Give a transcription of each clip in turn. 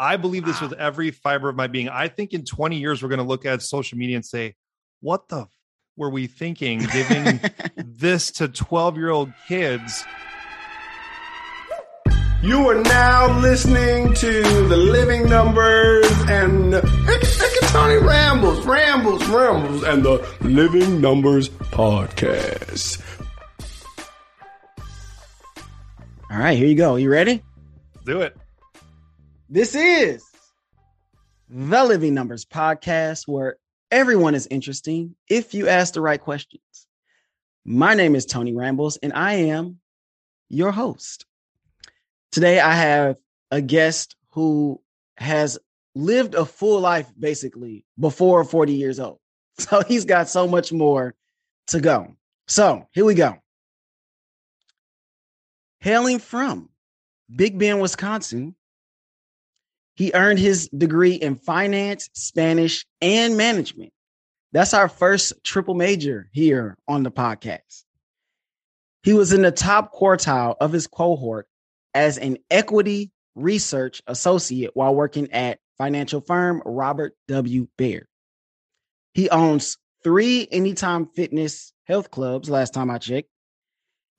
I believe this Wow. with every fiber of my being. I think in 20 years, we're going to look at social media and say, what the f- were we thinking giving this to 12 year old kids? You are now listening to the Living Numbers and Tony Rambles, Rambles, Rambles, and the Living Numbers Podcast. All right, here you go. You ready? Do it. This is the Living Numbers podcast where everyone is interesting if you ask the right questions. My name is Tony Rambles and I am your host. Today I have a guest who has lived a full life basically before 40 years old. So he's got so much more to go. So here we go. Hailing from Big Bend, Wisconsin, he earned his degree in finance, Spanish, and management. That's our first triple major here on the podcast. He was in the top quartile of his cohort as an equity research associate while working at financial firm Robert W. Baird. He owns three Anytime Fitness health clubs, last time I checked,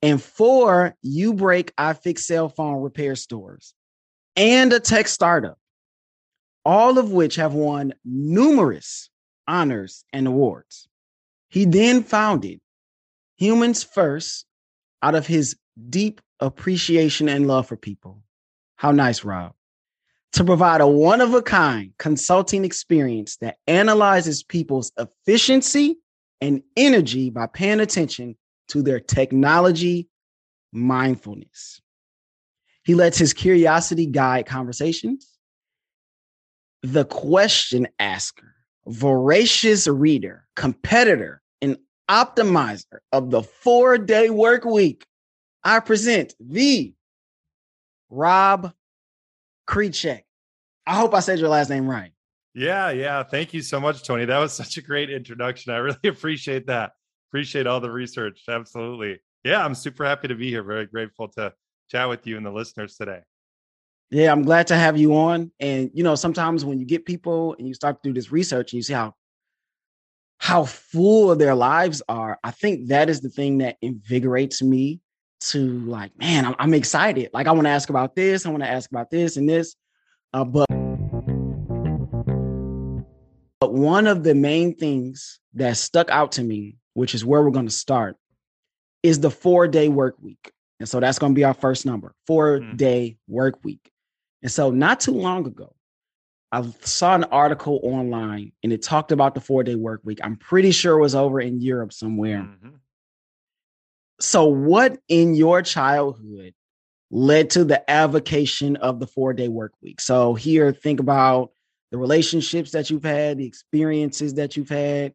and four uBreakiFix cell phone repair stores, and a tech startup, all of which have won numerous honors and awards. He then founded Humans First out of his deep appreciation and love for people. How nice, Rob. To provide a one of a kind consulting experience that analyzes people's efficiency and energy by paying attention to their technology mindfulness. He lets his curiosity guide conversations. The question asker, voracious reader, competitor, and optimizer of the four day work week. I present the Rob Krecak. I hope I said your last name right. Yeah, yeah. Thank you so much, Tony. That was such a great introduction. I really appreciate that. Appreciate all the research. Absolutely. Yeah, I'm super happy to be here. Very grateful to chat with you and the listeners today. Yeah, I'm glad to have you on. And you know, sometimes when you get people and you start to do this research and you see how how full their lives are, I think that is the thing that invigorates me to like, man, I'm, I'm excited. Like, I want to ask about this, I want to ask about this and this. Uh, but but one of the main things that stuck out to me, which is where we're going to start, is the four day work week. And so that's going to be our first number, four Mm. day work week. And so not too long ago, I saw an article online and it talked about the four day work week. I'm pretty sure it was over in Europe somewhere. Mhm. So, what in your childhood led to the avocation of the four day work week? So, here, think about the relationships that you've had, the experiences that you've had.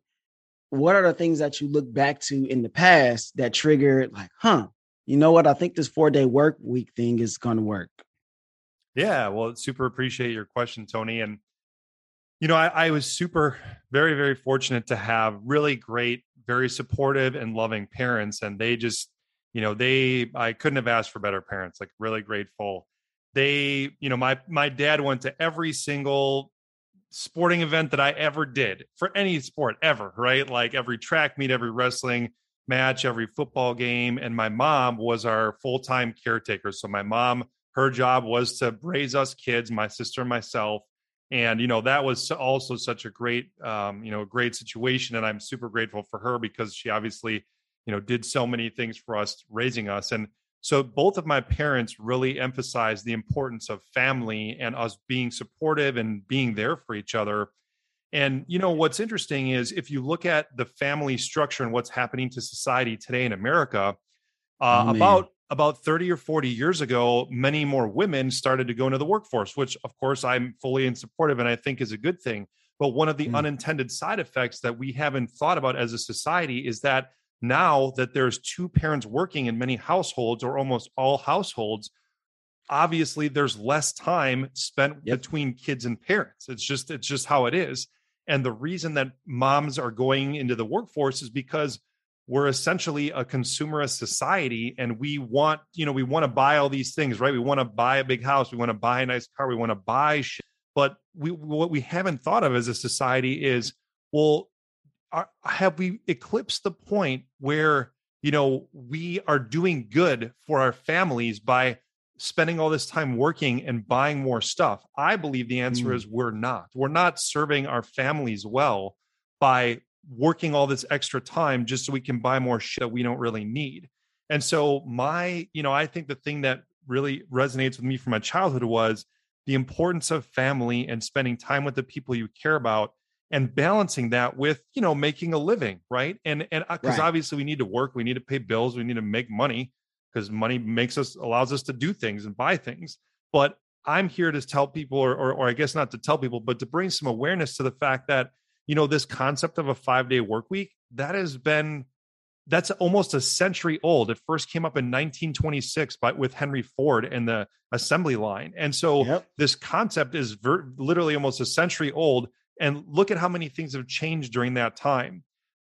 What are the things that you look back to in the past that triggered, like, huh, you know what? I think this four day work week thing is going to work. Yeah, well, super appreciate your question, Tony. And you know, I, I was super, very, very fortunate to have really great, very supportive and loving parents, and they just, you know, they I couldn't have asked for better parents. Like, really grateful. They, you know, my my dad went to every single sporting event that I ever did for any sport ever, right? Like every track meet, every wrestling match, every football game, and my mom was our full time caretaker. So my mom her job was to raise us kids my sister and myself and you know that was also such a great um, you know great situation and i'm super grateful for her because she obviously you know did so many things for us raising us and so both of my parents really emphasized the importance of family and us being supportive and being there for each other and you know what's interesting is if you look at the family structure and what's happening to society today in america uh, about about 30 or 40 years ago, many more women started to go into the workforce, which of course I'm fully in support of and I think is a good thing. But one of the Mm. unintended side effects that we haven't thought about as a society is that now that there's two parents working in many households or almost all households, obviously there's less time spent Yep. between kids and parents. It's just it's just how it is. And the reason that moms are going into the workforce is because we're essentially a consumerist society and we want, you know, we want to buy all these things, right? We want to buy a big house, we want to buy a nice car, we want to buy shit. but we what we haven't thought of as a society is well are, have we eclipsed the point where you know we are doing good for our families by spending all this time working and buying more stuff i believe the answer mm. is we're not we're not serving our families well by working all this extra time just so we can buy more shit that we don't really need. And so my you know i think the thing that really resonates with me from my childhood was the importance of family and spending time with the people you care about and balancing that with you know making a living right? And and because uh, right. obviously we need to work we need to pay bills we need to make money because money makes us allows us to do things and buy things. But i'm here to tell people or, or, or i guess not to tell people but to bring some awareness to the fact that you know this concept of a five day work week that has been that's almost a century old. It first came up in 1926 by with Henry Ford and the assembly line. And so yep. this concept is ver- literally almost a century old and look at how many things have changed during that time.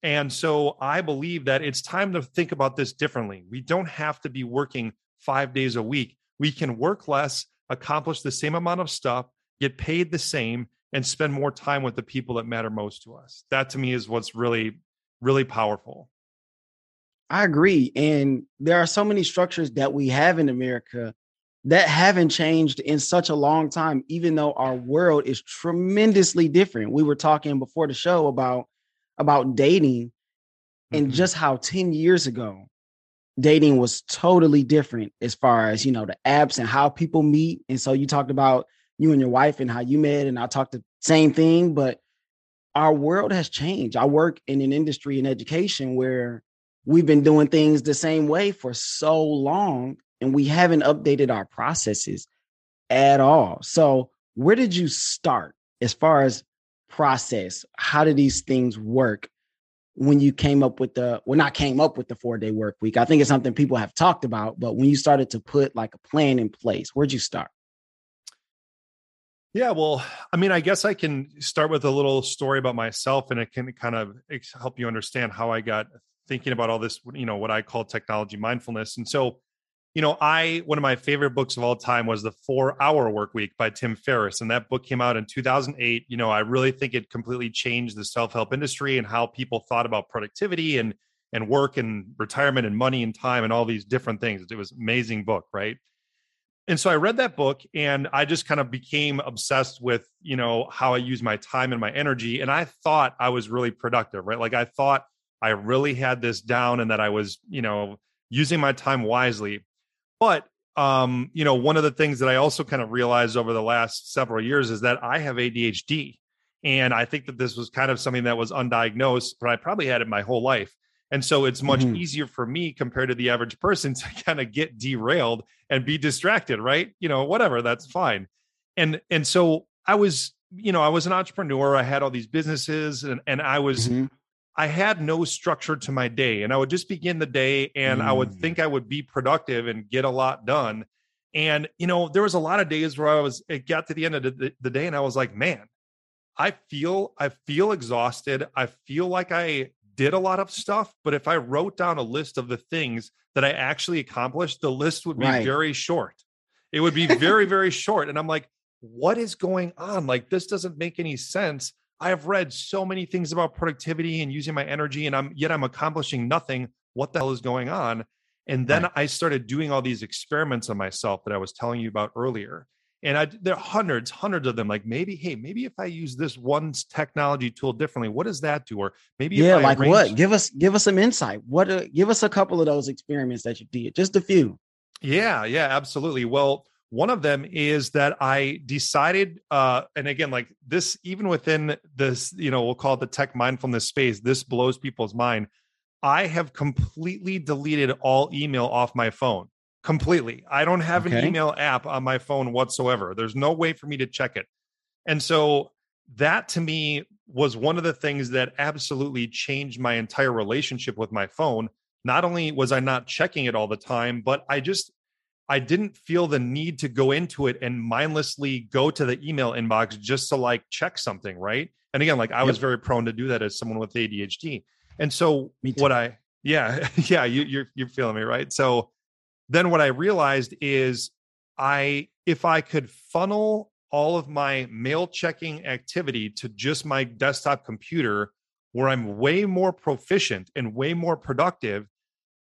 And so I believe that it's time to think about this differently. We don't have to be working 5 days a week. We can work less, accomplish the same amount of stuff, get paid the same and spend more time with the people that matter most to us. That to me is what's really really powerful. I agree. And there are so many structures that we have in America that haven't changed in such a long time, even though our world is tremendously different. We were talking before the show about about dating and mm-hmm. just how 10 years ago dating was totally different as far as you know the apps and how people meet. And so you talked about you and your wife and how you met, and I talked the same thing, but our world has changed. I work in an industry in education where we've been doing things the same way for so long and we haven't updated our processes at all. So, where did you start as far as process? How do these things work when you came up with the well not came up with the 4-day work week? I think it's something people have talked about, but when you started to put like a plan in place, where'd you start? Yeah, well, I mean, I guess I can start with a little story about myself and it can kind of help you understand how I got thinking about all this, you know, what I call technology mindfulness. And so, you know, I one of my favorite books of all time was The 4-Hour Work Week by Tim Ferriss, and that book came out in 2008. You know, I really think it completely changed the self-help industry and how people thought about productivity and and work and retirement and money and time and all these different things. It was amazing book, right? And so I read that book and I just kind of became obsessed with, you know, how I use my time and my energy and I thought I was really productive, right? Like I thought I really had this down and that I was, you know, using my time wisely. But um, you know, one of the things that I also kind of realized over the last several years is that I have ADHD. And I think that this was kind of something that was undiagnosed, but I probably had it my whole life. And so it's much mm-hmm. easier for me compared to the average person to kind of get derailed and be distracted, right? You know, whatever, that's fine. And and so I was, you know, I was an entrepreneur. I had all these businesses and and I was mm-hmm. I had no structure to my day and I would just begin the day and mm. I would mm. think I would be productive and get a lot done. And, you know, there was a lot of days where I was, it got to the end of the, the day and I was like, man, I feel, I feel exhausted. I feel like I did a lot of stuff, but if I wrote down a list of the things that I actually accomplished, the list would be right. very short. It would be very, very short. And I'm like, what is going on? Like, this doesn't make any sense. I have read so many things about productivity and using my energy, and I'm yet I'm accomplishing nothing. What the hell is going on? And then right. I started doing all these experiments on myself that I was telling you about earlier. And I, there are hundreds, hundreds of them. Like maybe, hey, maybe if I use this one technology tool differently, what does that do? Or maybe, yeah, like arrange- what? Give us, give us some insight. What? Uh, give us a couple of those experiments that you did, just a few. Yeah, yeah, absolutely. Well, one of them is that I decided, uh, and again, like this, even within this, you know, we'll call it the tech mindfulness space, this blows people's mind. I have completely deleted all email off my phone. Completely. I don't have okay. an email app on my phone whatsoever. There's no way for me to check it. And so that to me was one of the things that absolutely changed my entire relationship with my phone. Not only was I not checking it all the time, but I just I didn't feel the need to go into it and mindlessly go to the email inbox just to like check something, right? And again, like I yep. was very prone to do that as someone with ADHD. And so what I yeah, yeah, you you're you're feeling me, right? So then what I realized is I if I could funnel all of my mail checking activity to just my desktop computer, where I'm way more proficient and way more productive.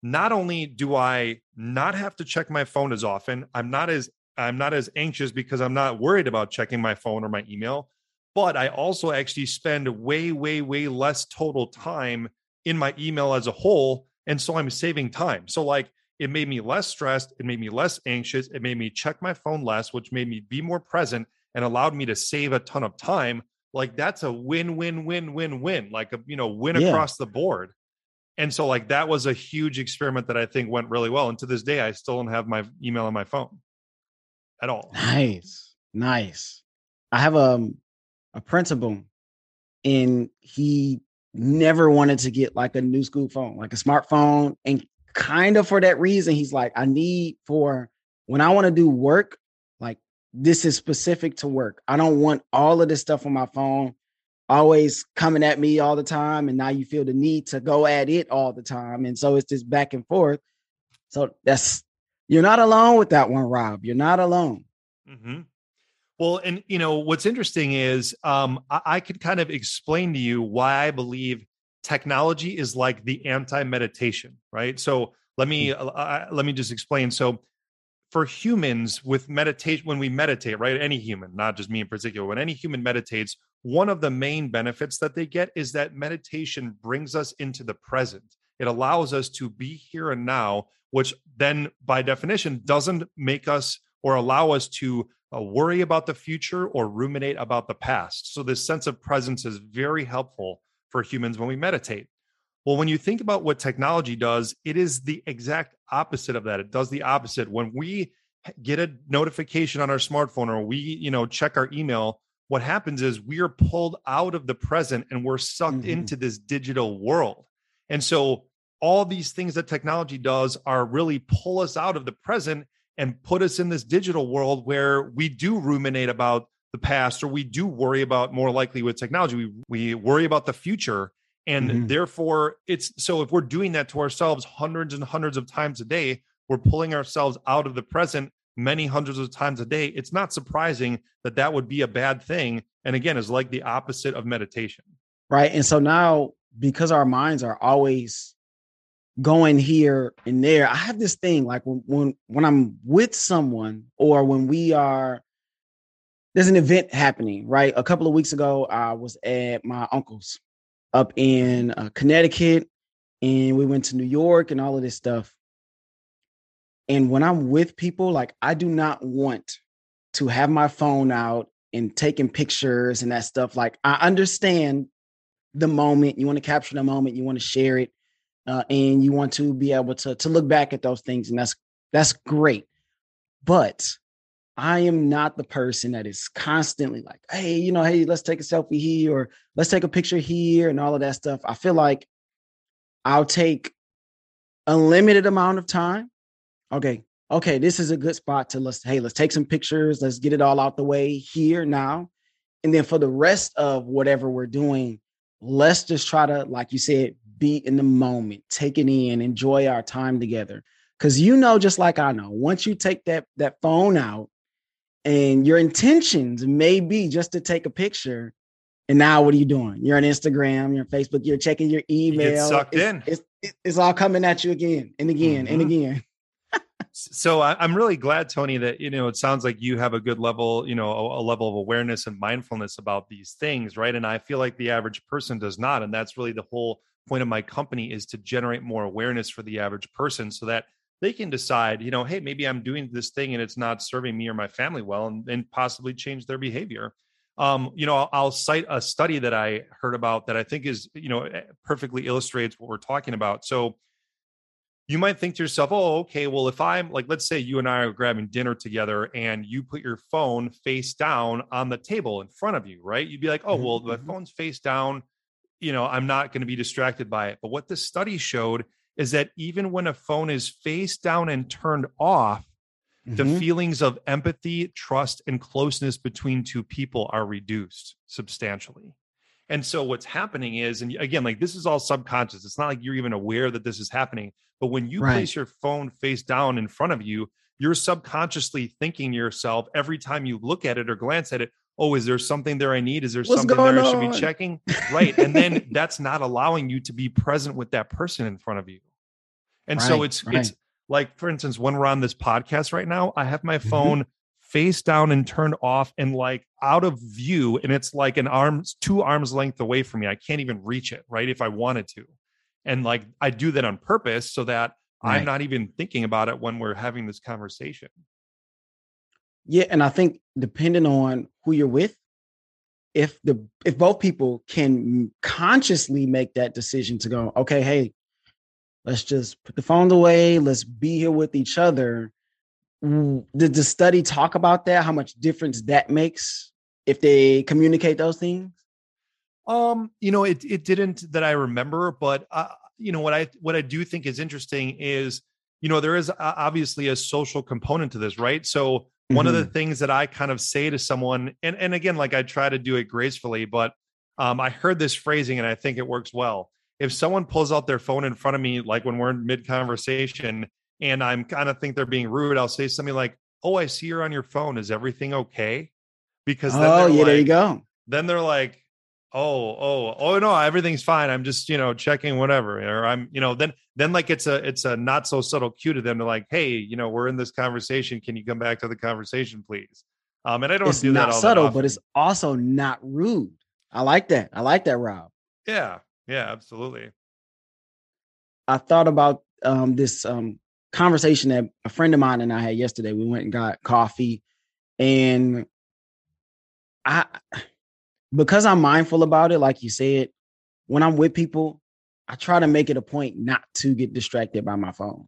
Not only do I not have to check my phone as often, I'm not as I'm not as anxious because I'm not worried about checking my phone or my email, but I also actually spend way, way, way less total time in my email as a whole. And so I'm saving time. So, like, it made me less stressed. It made me less anxious. It made me check my phone less, which made me be more present and allowed me to save a ton of time. Like, that's a win, win, win, win, win, like a, you know, win yeah. across the board. And so, like, that was a huge experiment that I think went really well. And to this day, I still don't have my email on my phone at all. Nice. Nice. I have a, um, a principal and he never wanted to get like a new school phone, like a smartphone. And kind of for that reason, he's like, I need for when I want to do work, like this is specific to work. I don't want all of this stuff on my phone always coming at me all the time. And now you feel the need to go at it all the time. And so it's just back and forth. So that's you're not alone with that one, Rob. You're not alone. Mm-hmm. Well, and you know what's interesting is um, I, I could kind of explain to you why I believe technology is like the anti-meditation, right? So let me uh, uh, let me just explain. So for humans with meditation, when we meditate, right? Any human, not just me in particular, when any human meditates, one of the main benefits that they get is that meditation brings us into the present. It allows us to be here and now which then by definition doesn't make us or allow us to uh, worry about the future or ruminate about the past. So, this sense of presence is very helpful for humans when we meditate. Well, when you think about what technology does, it is the exact opposite of that. It does the opposite. When we get a notification on our smartphone or we, you know, check our email, what happens is we are pulled out of the present and we're sucked mm-hmm. into this digital world. And so all these things that technology does are really pull us out of the present and put us in this digital world where we do ruminate about the past or we do worry about more likely with technology we, we worry about the future and mm-hmm. therefore it's so if we're doing that to ourselves hundreds and hundreds of times a day we're pulling ourselves out of the present many hundreds of times a day it's not surprising that that would be a bad thing and again is like the opposite of meditation right and so now because our minds are always going here and there. I have this thing like when when when I'm with someone or when we are there's an event happening, right? A couple of weeks ago, I was at my uncle's up in uh, Connecticut and we went to New York and all of this stuff. And when I'm with people, like I do not want to have my phone out and taking pictures and that stuff. Like I understand the moment, you want to capture the moment, you want to share it uh, and you want to be able to to look back at those things, and that's that's great. But I am not the person that is constantly like, hey, you know, hey, let's take a selfie here or let's take a picture here and all of that stuff. I feel like I'll take a limited amount of time. Okay, okay, this is a good spot to let's hey, let's take some pictures, let's get it all out the way here now. And then for the rest of whatever we're doing, let's just try to, like you said, be in the moment, take it in, enjoy our time together. Cause you know, just like I know, once you take that that phone out and your intentions may be just to take a picture. And now what are you doing? You're on Instagram, you're on Facebook, you're checking your email. You sucked it's, in. It's, it's, it's, all coming at you again and again mm-hmm. and again. so I'm really glad, Tony, that you know it sounds like you have a good level, you know, a, a, level of awareness and mindfulness about these things, right? And I feel like the average person does not, and that's really the whole point of my company is to generate more awareness for the average person so that they can decide, you know, hey, maybe I'm doing this thing and it's not serving me or my family well, and, and possibly change their behavior. Um, you know, I'll, I'll, cite a study that I heard about that I think is, you know, eh, perfectly illustrates what we're talking about. So you might think to yourself, oh, okay, well, if I'm like, let's say you and I are grabbing dinner together and you put your phone face down on the table in front of you, right? You'd be like, oh, well, my mm-hmm. phone's face down you know, I'm not going to be distracted by it. But what the study showed is that even when a phone is face down and turned off, mm-hmm. the feelings of empathy, trust, and closeness between two people are reduced substantially. And so what's happening is, and again, like this is all subconscious. It's not like you're even aware that this is happening. But when you right. place your phone face down in front of you, you're subconsciously thinking to yourself every time you look at it or glance at it, oh, is there something there I need? Is there What's something there I should on? be checking? Right. And then that's not allowing you to be present with that person in front of you. And so it's right. it's like for instance, when we're on this podcast right now, I have my Mhm. phone face down and turned off and like out of view, and it's like an arms two arms length away from me. I can't even reach it, right? If I wanted to. And like I do that on purpose so that I'm not even thinking about it when we're having this conversation. Yeah, and I think depending on who you're with, if the if both people can consciously make that decision to go, okay, hey, let's just put the phones away, let's be here with each other. Did the study talk about that? How much difference that makes if they communicate those things? Um, you know, it it didn't that I remember, but uh, you know what I what I do think is interesting is you know there is obviously a social component to this, right? So one of the things that I kind of say to someone, and and again, like I try to do it gracefully, but um, I heard this phrasing and I think it works well. If someone pulls out their phone in front of me, like when we're in mid conversation, and I'm kind of think they're being rude, I'll say something like, "Oh, I see you're on your phone. Is everything okay?" Because then Oh, yeah, there you go. then they're like, oh, oh, oh no, everything's fine. I'm just, you know, checking whatever. Or I'm, you know, then then like it's a it's a not so subtle cue to them to like, hey, you know, we're in this conversation. Can you come back to the conversation, please? Um, and I don't It's do that not subtle, but it's also not rude. I like that. I like that, Rob. yeah, yeah, absolutely. I thought about um, this um, conversation that a friend of mine and I had yesterday. We went and got coffee, and I, because I'm mindful about it, like you said, when I'm with people, I try to make it a point not to get distracted by my phone.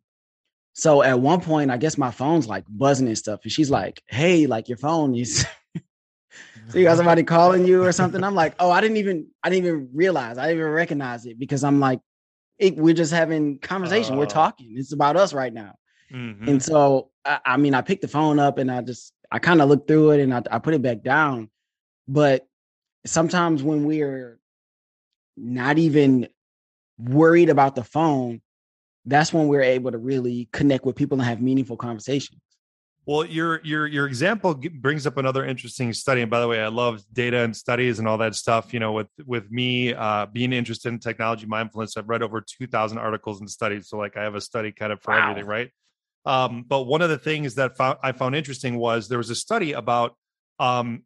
So at one point, I guess my phone's like buzzing and stuff, and she's like, "Hey, like your phone is." So you got somebody calling you or something. I'm like, oh, I didn't even, I didn't even realize, I didn't even recognize it because I'm like, it, we're just having conversation. we're Oh. talking. It's about us right now. Mhm. And so, I, I mean, I picked the phone up and I just, I kind of looked through it and I, I put it back down. But sometimes when we're not even worried about the phone, that's when we're able to really connect with people and have meaningful conversations. Well, your your your example brings up another interesting study. And by the way, I love data and studies and all that stuff. You know, with with me uh, being interested in technology mindfulness, I've read over two thousand articles and studies. So, like, I have a study kind of for Wow. everything, right? Um, but one of the things that found, I found interesting was there was a study about, um,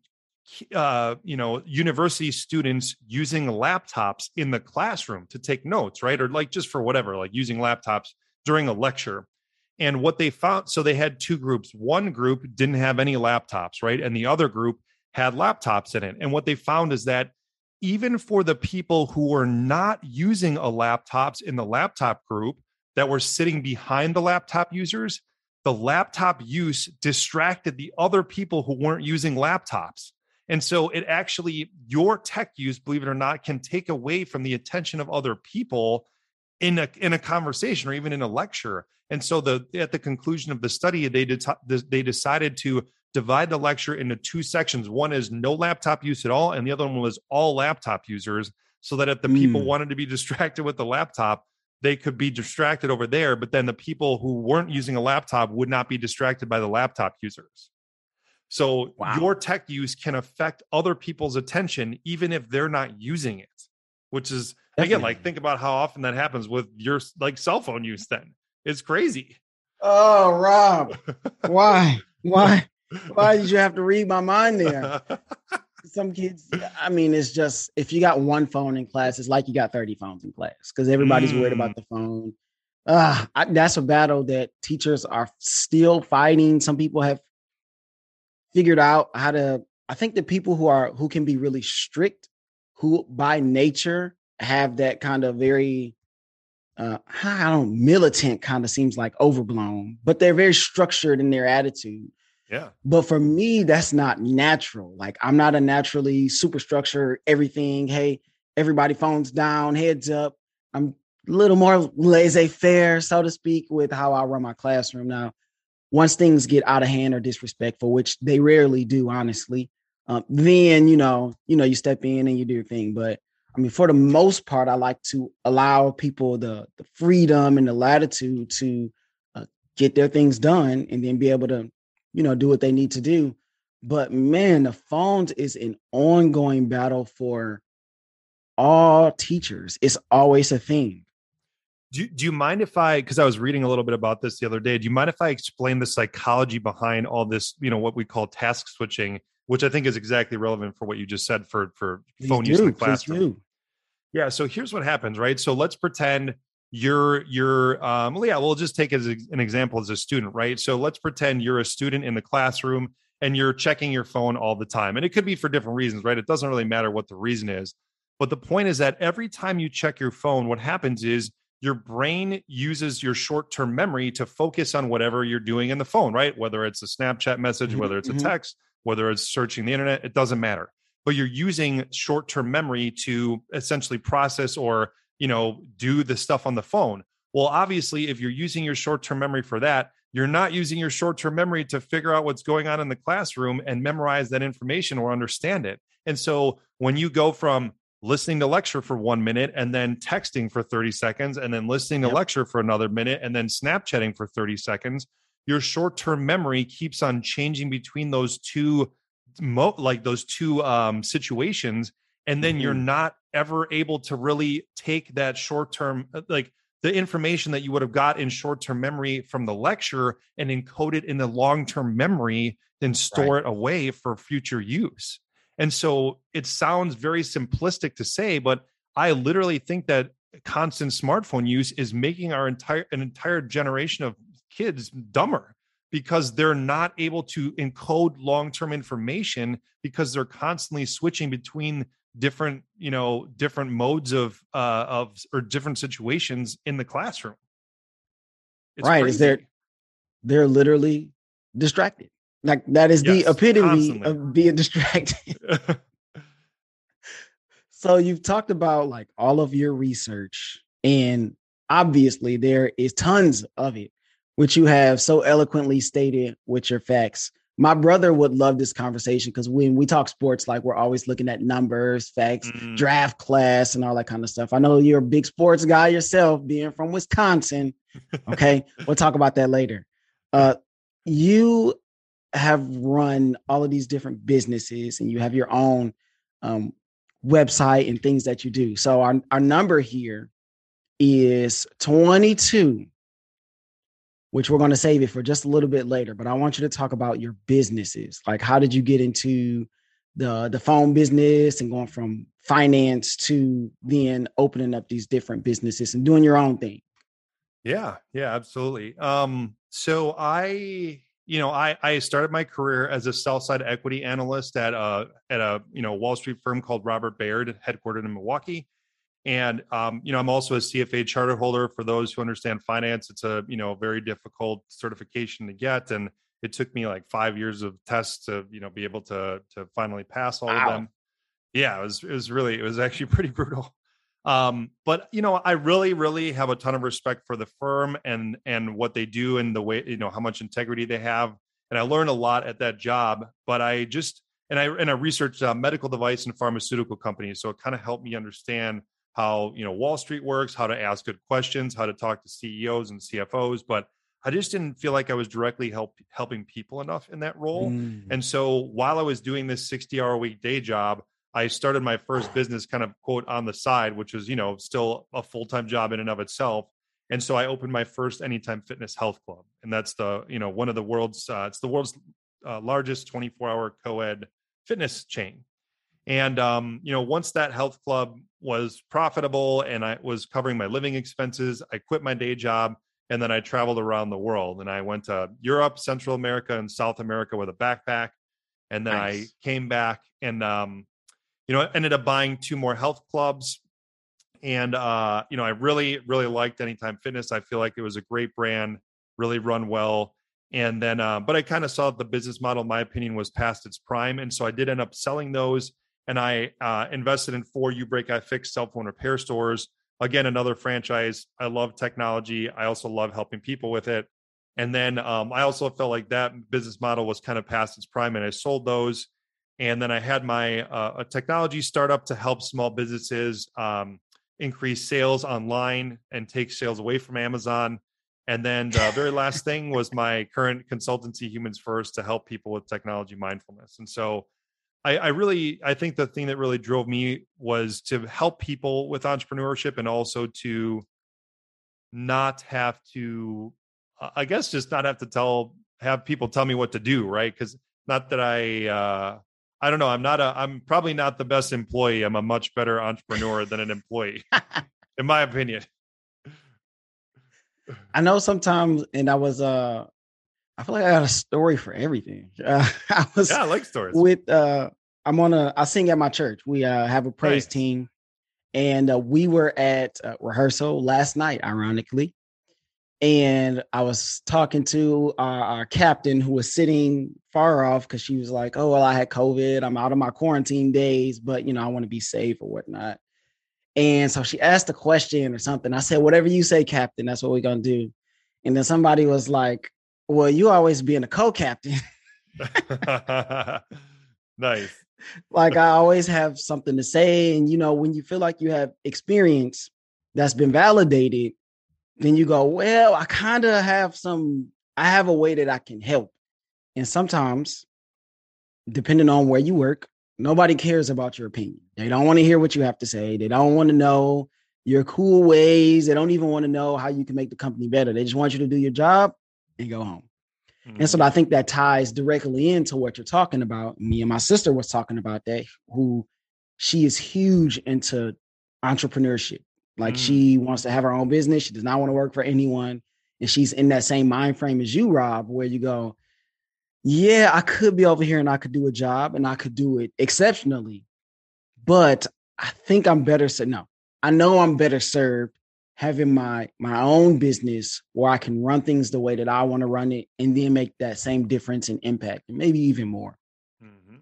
uh, you know, university students using laptops in the classroom to take notes, right? Or like just for whatever, like using laptops during a lecture. And what they found, so they had two groups. One group didn't have any laptops, right? And the other group had laptops in it. And what they found is that even for the people who were not using a laptops in the laptop group that were sitting behind the laptop users, the laptop use distracted the other people who weren't using laptops. And so it actually, your tech use, believe it or not, can take away from the attention of other people in a in a conversation or even in a lecture. And so the at the conclusion of the study, they did they decided to divide the lecture into two sections. One is no laptop use at all, and the other one was all laptop users, so that if the people Mm. wanted to be distracted with the laptop, they could be distracted over there. But then the people who weren't using a laptop would not be distracted by the laptop users. So Wow. your tech use can affect other people's attention, even if they're not using it, which is again like think about how often that happens with your like cell phone use. Then it's crazy. Oh, Rob, why? Why? Why did you have to read my mind there? Some kids, I mean, it's just if you got one phone in class, it's like you got 30 phones in class because everybody's worried about the phone. Uh, I, that's a battle that teachers are still fighting. Some people have figured out how to. I think the people who are who can be really strict, who by nature have that kind of very uh I don't militant kind of seems like overblown, but they're very structured in their attitude. yeah. But for me, that's not natural. Like I'm not a naturally super structured everything. Hey, everybody phones down, heads up. I'm a little more laissez-faire, so to speak, with how I run my classroom now. Once things get out of hand or disrespectful, which they rarely do, honestly, um, then you know, you know, you step in and you do your thing. But I mean, for the most part, I like to allow people the the freedom and the latitude to uh, get their things done and then be able to, you know, do what they need to do. But man, the phones is an ongoing battle for all teachers. It's always a thing. Do, do you mind if I, because I was reading a little bit about this the other day, do you mind if I explain the psychology behind all this, you know, what we call task switching, which I think is exactly relevant for what you just said for, for phone use in the classroom? Yeah. So here's what happens, right? So let's pretend you're you're um well, yeah we'll just take as an example as a student right so let's pretend you're a student in the classroom and you're checking your phone all the time and it could be for different reasons right it doesn't really matter what the reason is but the point is that every time you check your phone what happens is your brain uses your short-term memory to focus on whatever you're doing in the phone right? Whether it's a snapchat message mm-hmm, whether it's mm-hmm. a text whether it's searching the internet it doesn't matter. But you're using short-term memory to essentially process or you know do the stuff on the phone. Well obviously if you're using your short-term memory for that you're not using your short-term memory to figure out what's going on in the classroom and memorize that information or understand it. And so when you go from listening to lecture for one minute and then texting for 30 seconds and then listening to yep. lecture for another minute and then snapchatting for 30 seconds your short-term memory keeps on changing between those two like those two um, situations and then mm-hmm. you're not ever able to really take that short term uh, like the information that you would have got in short term memory from the lecture and encode it in the long term memory then store right. it away for future use and so it sounds very simplistic to say but i literally think that constant smartphone use is making our entire an entire generation of kids dumber because they're not able to encode long-term information because they're constantly switching between different you know different modes of uh of or different situations in the classroom it's right crazy. is there they're literally distracted like that is yes, the epitome constantly. of being distracted so you've talked about like all of your research and obviously there is tons of it which you have so eloquently stated with your facts my brother would love this conversation because when we talk sports, like we're always looking at numbers, facts, mm-hmm. draft class, and all that kind of stuff. I know you're a big sports guy yourself, being from Wisconsin. Okay, we'll talk about that later. Uh, you have run all of these different businesses, and you have your own um, website and things that you do. So our our number here is 22 which we're going to save it for just a little bit later. But I want you to talk about your businesses. Like, how did you get into the the phone business and going from finance to then opening up these different businesses and doing your own thing? Yeah, yeah, absolutely. Um, so I, you know, I I started my career as a sell side equity analyst at a at a you know Wall Street firm called Robert Baird, headquartered in Milwaukee. And um, you know, I'm also a CFA charter holder. For those who understand finance, it's a you know very difficult certification to get, and it took me like five years of tests to you know be able to to finally pass all wow. of them. Yeah, it was it was really it was actually pretty brutal. Um, but you know, I really, really have a ton of respect for the firm and and what they do and the way you know how much integrity they have. And I learned a lot at that job. But I just and I and I researched uh, medical device and pharmaceutical companies, so it kind of helped me understand how you know Wall Street works, how to ask good questions, how to talk to CEOs and CFOs, but I just didn't feel like I was directly help, helping people enough in that role. Mm. And so while I was doing this 60 hour a week day job, I started my first business kind of quote on the side, which was, you know, still a full-time job in and of itself. And so I opened my first Anytime Fitness Health Club. And that's the, you know, one of the world's, uh, it's the world's uh, largest 24 hour co-ed fitness chain. And um, you know, once that health club was profitable and I was covering my living expenses, I quit my day job and then I traveled around the world. And I went to Europe, Central America, and South America with a backpack. And then nice. I came back and um, you know, I ended up buying two more health clubs. And uh, you know, I really, really liked Anytime Fitness. I feel like it was a great brand, really run well. And then, uh, but I kind of saw the business model, in my opinion, was past its prime. And so I did end up selling those and I uh, invested in four uBreakiFix cell phone repair stores. Again, another franchise. I love technology. I also love helping people with it. And then um, I also felt like that business model was kind of past its prime, and I sold those. And then I had my uh, a technology startup to help small businesses um, increase sales online and take sales away from Amazon. And then the very last thing was my current consultancy, Humans First, to help people with technology mindfulness. And so I, I, really, I think the thing that really drove me was to help people with entrepreneurship and also to not have to, I guess, just not have to tell, have people tell me what to do, right? Because not that I, uh, I don't know. I'm not a. I'm probably not the best employee. I'm a much better entrepreneur than an employee, in my opinion. I know sometimes, and I was uh I feel like I got a story for everything. Uh, I was yeah, I like stories. With uh I'm on a I sing at my church. We uh have a praise right. team, and uh, we were at uh, rehearsal last night, ironically. And I was talking to our, our captain who was sitting far off because she was like, "Oh well, I had COVID. I'm out of my quarantine days, but you know I want to be safe or whatnot." And so she asked a question or something. I said, whatever you say, Captain, that's what we're gonna do. And then somebody was like, Well, you always being a co-captain. nice. Like I always have something to say. And you know, when you feel like you have experience that's been validated, then you go, Well, I kind of have some, I have a way that I can help. And sometimes, depending on where you work, Nobody cares about your opinion. They don't want to hear what you have to say. They don't want to know your cool ways. They don't even want to know how you can make the company better. They just want you to do your job and go home. Mm-hmm. And so I think that ties directly into what you're talking about. Me and my sister was talking about that, who she is huge into entrepreneurship. Like mm-hmm. she wants to have her own business. She does not want to work for anyone. And she's in that same mind frame as you, Rob, where you go, yeah, I could be over here and I could do a job and I could do it exceptionally. But I think I'm better so no. I know I'm better served having my my own business where I can run things the way that I want to run it and then make that same difference and impact and maybe even more. Mm-hmm.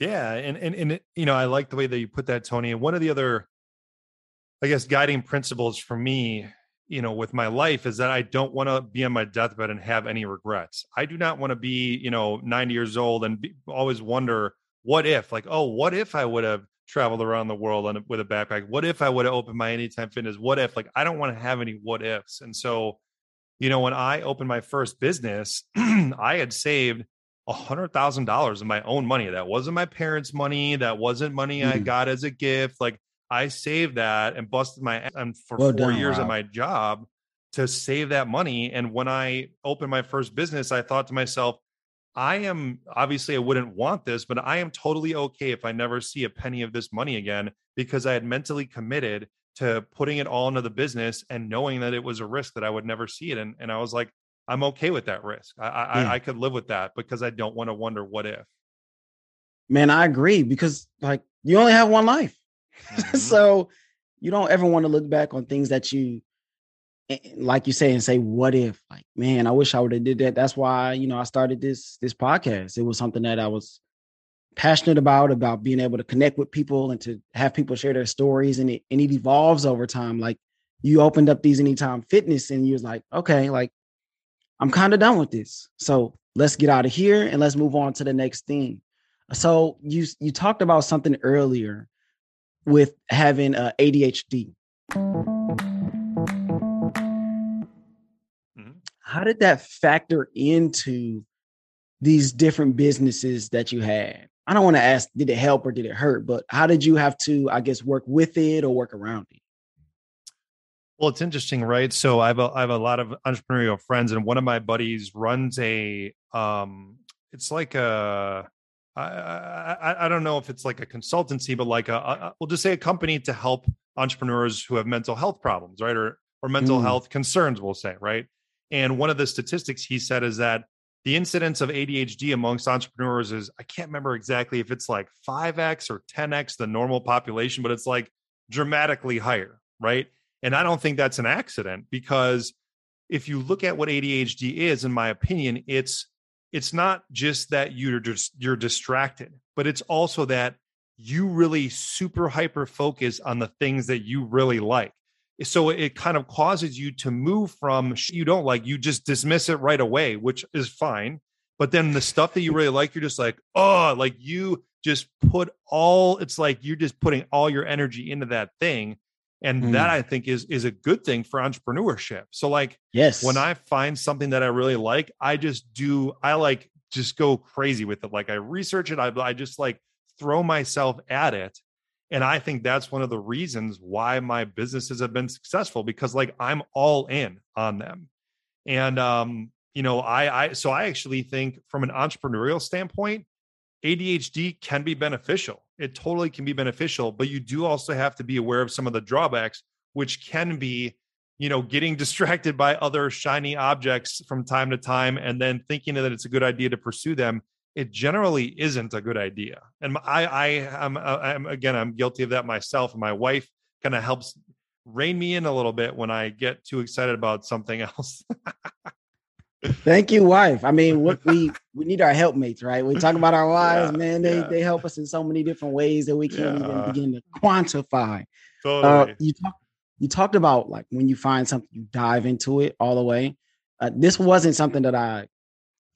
Yeah, and and and you know, I like the way that you put that Tony. And one of the other I guess guiding principles for me you know with my life is that i don't want to be on my deathbed and have any regrets. I do not want to be you know 90 years old and be, always wonder what if? Like oh what if i would have traveled around the world on, with a backpack? What if i would have opened my anytime fitness? What if? Like i don't want to have any what ifs. And so you know when i opened my first business i had saved a hundred thousand dollars of my own money. That wasn't my parents money. That wasn't money mm. i got as a gift. Like I saved that and busted my ass um, for well four done, years at my job to save that money. And when I opened my first business, I thought to myself, I am obviously I wouldn't want this, but I am totally okay if I never see a penny of this money again because I had mentally committed to putting it all into the business and knowing that it was a risk that I would never see it. And, and I was like, I'm okay with that risk. I, I, yeah. Hmm. I could live with that because I don't want to wonder what if. Man, I agree because like you only have one life. Mm-hmm. so you don't ever want to look back on things that you eh, like you say and say what if? Like man i wish i would have did that. That's why you know i started this this podcast. It was something that i was passionate about about being able to connect with people and to have people share their stories and it and it evolves over time. Like you opened up these anytime fitness and you was like okay like i'm kind of done with this. So let's get out of here and let's move on to the next thing. So you you talked about something earlier with having uh, ADHD. Mm-hmm. How did that factor into these different businesses that you had? I don't want to ask, did it help or did it hurt? But how did you have to, I guess, work with it or work around it? Well, it's interesting, right? So I have a, I have a lot of entrepreneurial friends, and one of my buddies runs a um, it's like a I, I, I don't know if it's like a consultancy, but like a, a, we'll just say a company to help entrepreneurs who have mental health problems, right, or or mental mm. health concerns, we'll say, right. And one of the statistics he said is that the incidence of ADHD amongst entrepreneurs is I can't remember exactly if it's like five x or ten x the normal population, but it's like dramatically higher, right? And I don't think that's an accident because if you look at what ADHD is, in my opinion, it's it's not just that you're just you're distracted, but it's also that you really super hyper focus on the things that you really like. So it kind of causes you to move from you don't like, you just dismiss it right away, which is fine. But then the stuff that you really like, you're just like, oh, like you just put all, it's like you're just putting all your energy into that thing. And Mm. that i think is is a good thing for entrepreneurship so like Yes. when i find something that i really like i just do i like just go crazy with it like i research it i, I just like throw myself at it and i think that's one of the reasons why my businesses have been successful because like i'm all in on them and um you know i i so i actually think from an entrepreneurial standpoint adhd can be beneficial. It totally can be beneficial but you do also have to be aware of some of the drawbacks which can be you know getting distracted by other shiny objects from time to time and then thinking that it's a good idea to pursue them. It generally isn't a good idea. And i i am uh, i'm again i'm guilty of that myself. And my wife kind of helps rein me in a little bit when i get too excited about something else Thank you, wife. I mean, what we we need our helpmates, right? We talk about our wives, Yeah, man. They yeah. they help us in so many different ways that we can't even begin to quantify. totally Uh, you talked you talked about like when you find something, you dive into it all the way. Uh, this wasn't something that I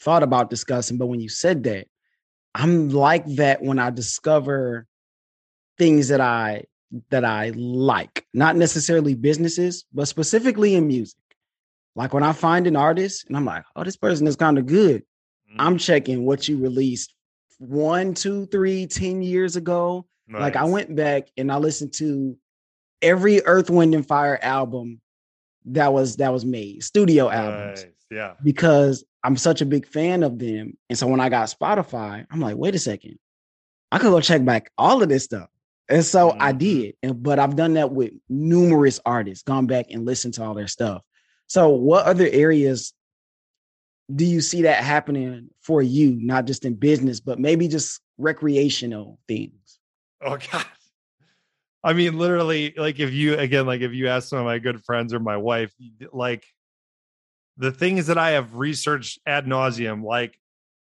thought about discussing, but when you said that, I'm like that when I discover things that I that I like, not necessarily businesses, but specifically in music. Like when I find an artist and I'm like, oh, this person is kind of good. I'm checking what you released one, two, three, ten years ago. Like I went back and I listened to every Earth, Wind, and Fire album that was that was made, studio albums, Nice. yeah because I'm such a big fan of them. And so when I got Spotify, I'm like, wait a second, I could go check back all of this stuff. And so I Mhm. did. And but I've done that with numerous artists, gone back and listened to all their stuff. So what other areas do you see that happening for you, not just in business, but maybe just recreational things? Oh God. I mean, literally, like if you again, like if you ask some of my good friends or my wife, like the things that I have researched ad nauseum, like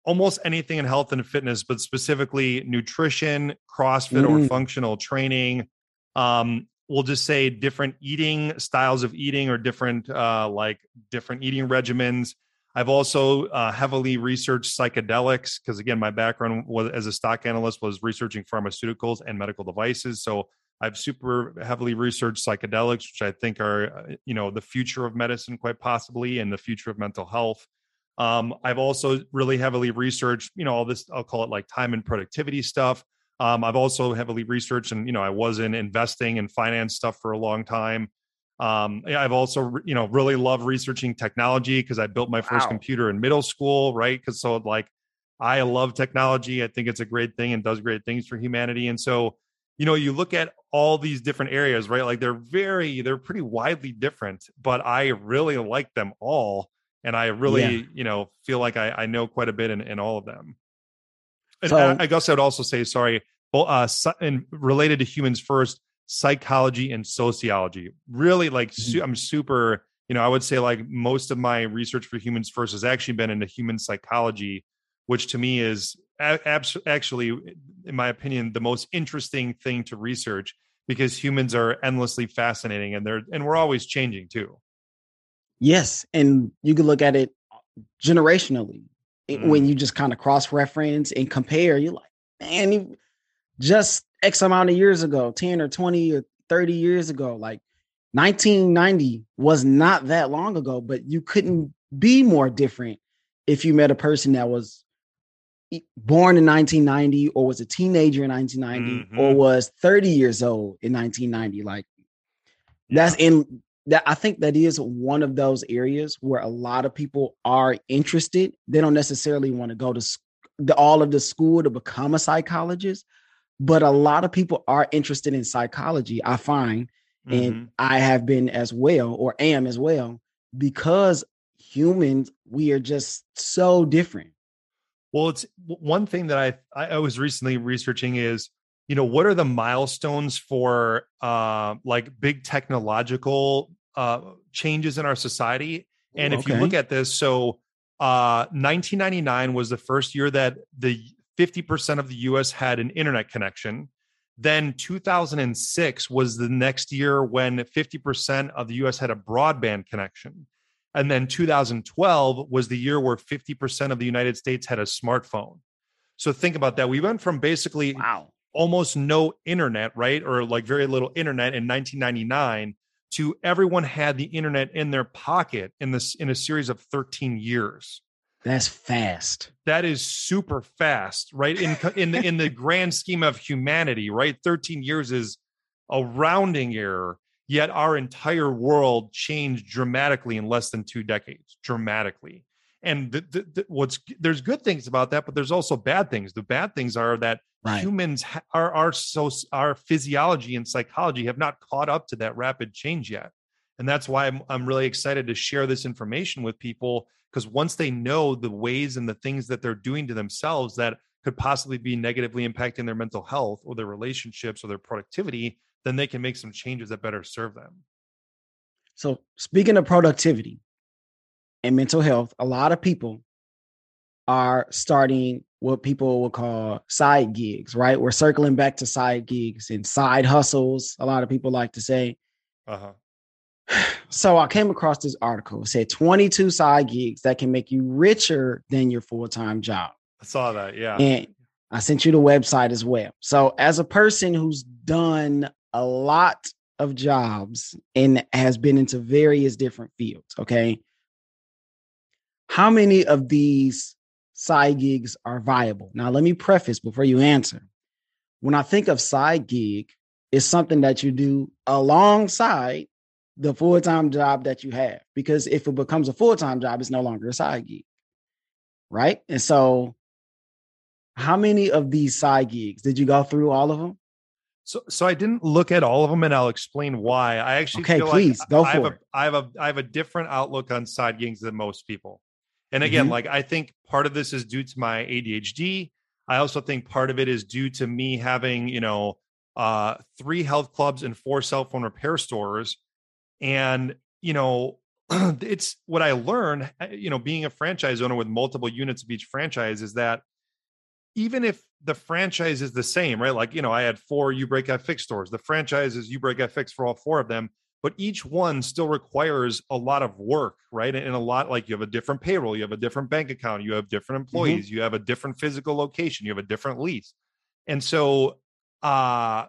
almost anything in health and fitness, but specifically nutrition, CrossFit or Mm. functional training. Um, we'll just say different eating styles of eating or different uh like different eating regimens. I've also uh, heavily researched psychedelics because, again, my background was as a stock analyst was researching pharmaceuticals and medical devices. So I've super heavily researched psychedelics, which I think are, uh, you know, the future of medicine, quite possibly, and the future of mental health. Um, I've also really heavily researched, you know, all this, I'll call it like time and productivity stuff. Um, I've also heavily researched, and, you know, I was in investing and finance stuff for a long time. Um, I've also, you know, really love researching technology because I built my first Wow. computer in middle school, right? Because so like I love technology. I think it's a great thing and does great things for humanity. And so, you know, you look at all these different areas, right? Like they're very, they're pretty widely different, but I really like them all. And I really, Yeah. you know, feel like I, I know quite a bit in, in all of them. And So- I, guess I would also say, sorry, well, uh, and related to humans first, psychology and sociology. Really, like su- I'm super. You know, I would say like most of my research for humans first has actually been into human psychology, which to me is actually, in my opinion, the most interesting thing to research because humans are endlessly fascinating and they're and we're always changing too. Yes, and you can look at it generationally It- Mm. when you just kind of cross reference and compare. You're like, man, you- just X amount of years ago, ten or twenty or thirty years ago, like 1990 was not that long ago, but you couldn't be more different if you met a person that was born in 1990 or was a teenager in 1990 or Mhm. was 30 years old in 1990 like that's in that i think that is one of those areas where a lot of people are interested they don't necessarily want to go to the, all of the school to become a psychologist but a lot of people are interested in psychology i find and Mhm. I have been as well, or am as well, because humans, we are just so different. Well, it's one thing that I I was recently researching is you know what are the milestones for uh, like big technological uh, changes in our society, and if you look at this, so uh, 1999 was the first year that the 50% of the U.S. had an internet connection. Then 2006 was the next year when 50% of the US had a broadband connection. And then 2012 was the year where 50% of the United States had a smartphone. So think about that. We went from basically Wow. Almost no internet, right? Or like very little internet in 1999 to everyone had the internet in their pocket in this in a series of 13 years. That's fast. That is super fast, right? In in the in the grand scheme of humanity, right? 13 years is a rounding error. Yet our entire world changed dramatically in less than two decades. Dramatically and the, the, the, what's there's good things about that but there's also bad things the bad things are that right. humans ha- are our so our physiology and psychology have not caught up to that rapid change yet and that's why i'm, I'm really excited to share this information with people because once they know the ways and the things that they're doing to themselves that could possibly be negatively impacting their mental health or their relationships or their productivity then they can make some changes that better serve them so speaking of productivity and mental health, a lot of people are starting what people will call side gigs, right? We're circling back to side gigs and side hustles, a lot of people like to say. Uh-huh. So I came across this article. It said 22 side gigs that can make you richer than your full-time job. I saw that, yeah. And I sent you the website as well. So as a person who's done a lot of jobs and has been into various different fields, okay? how many of these side gigs are viable? Now, let me preface before you answer. When I think of side gig, it's something that you do alongside the full time job that you have. Because if it becomes a full time job, it's no longer a side gig. Right. And so, how many of these side gigs did you go through all of them? So, so I didn't look at all of them, and I'll explain why. I actually okay, please like go I for have it. A, I have a I have a different outlook on side gigs than most people. And again, mm-hmm. like I think part of this is due to my ADHD. I also think part of it is due to me having, you know, uh, three health clubs and four cell phone repair stores. And, you know, it's what I learned, uh, you know, being a franchise owner with multiple units of each franchise is that even if the franchise is the same, right? Like, you know, I had four uBreakiFix stores. The franchise is uBreakiFix for all four of them but each one still requires a lot of work, right? And a lot like you have a different payroll, you have a different bank account, you have different mm-hmm. employees, mm-hmm. you have a different physical location, you have a different lease. And so, uh,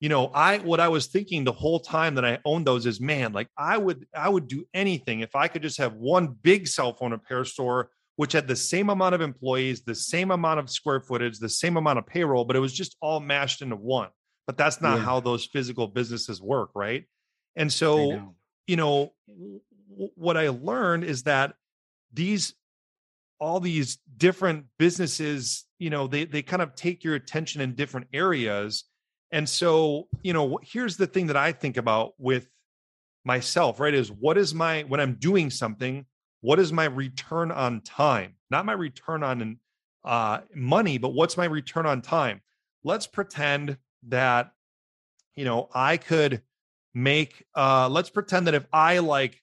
you know, I what I was thinking the whole time that I owned those is, man, like I would I would do anything if I could just have one big cell phone repair store which had the same amount of employees, the same amount of square footage, the same amount of payroll, but it was just all mashed into one. But that's not yeah. how those physical businesses work, right? And so, know. you know, w- what I learned is that these all these different businesses, you know, they they kind of take your attention in different areas. And so, you know, here's the thing that I think about with myself, right? Is what is my when I'm doing something, what is my return on time? Not my return on uh, money, but what's my return on time? Let's pretend that, you know, I could make uh let's pretend that if I like,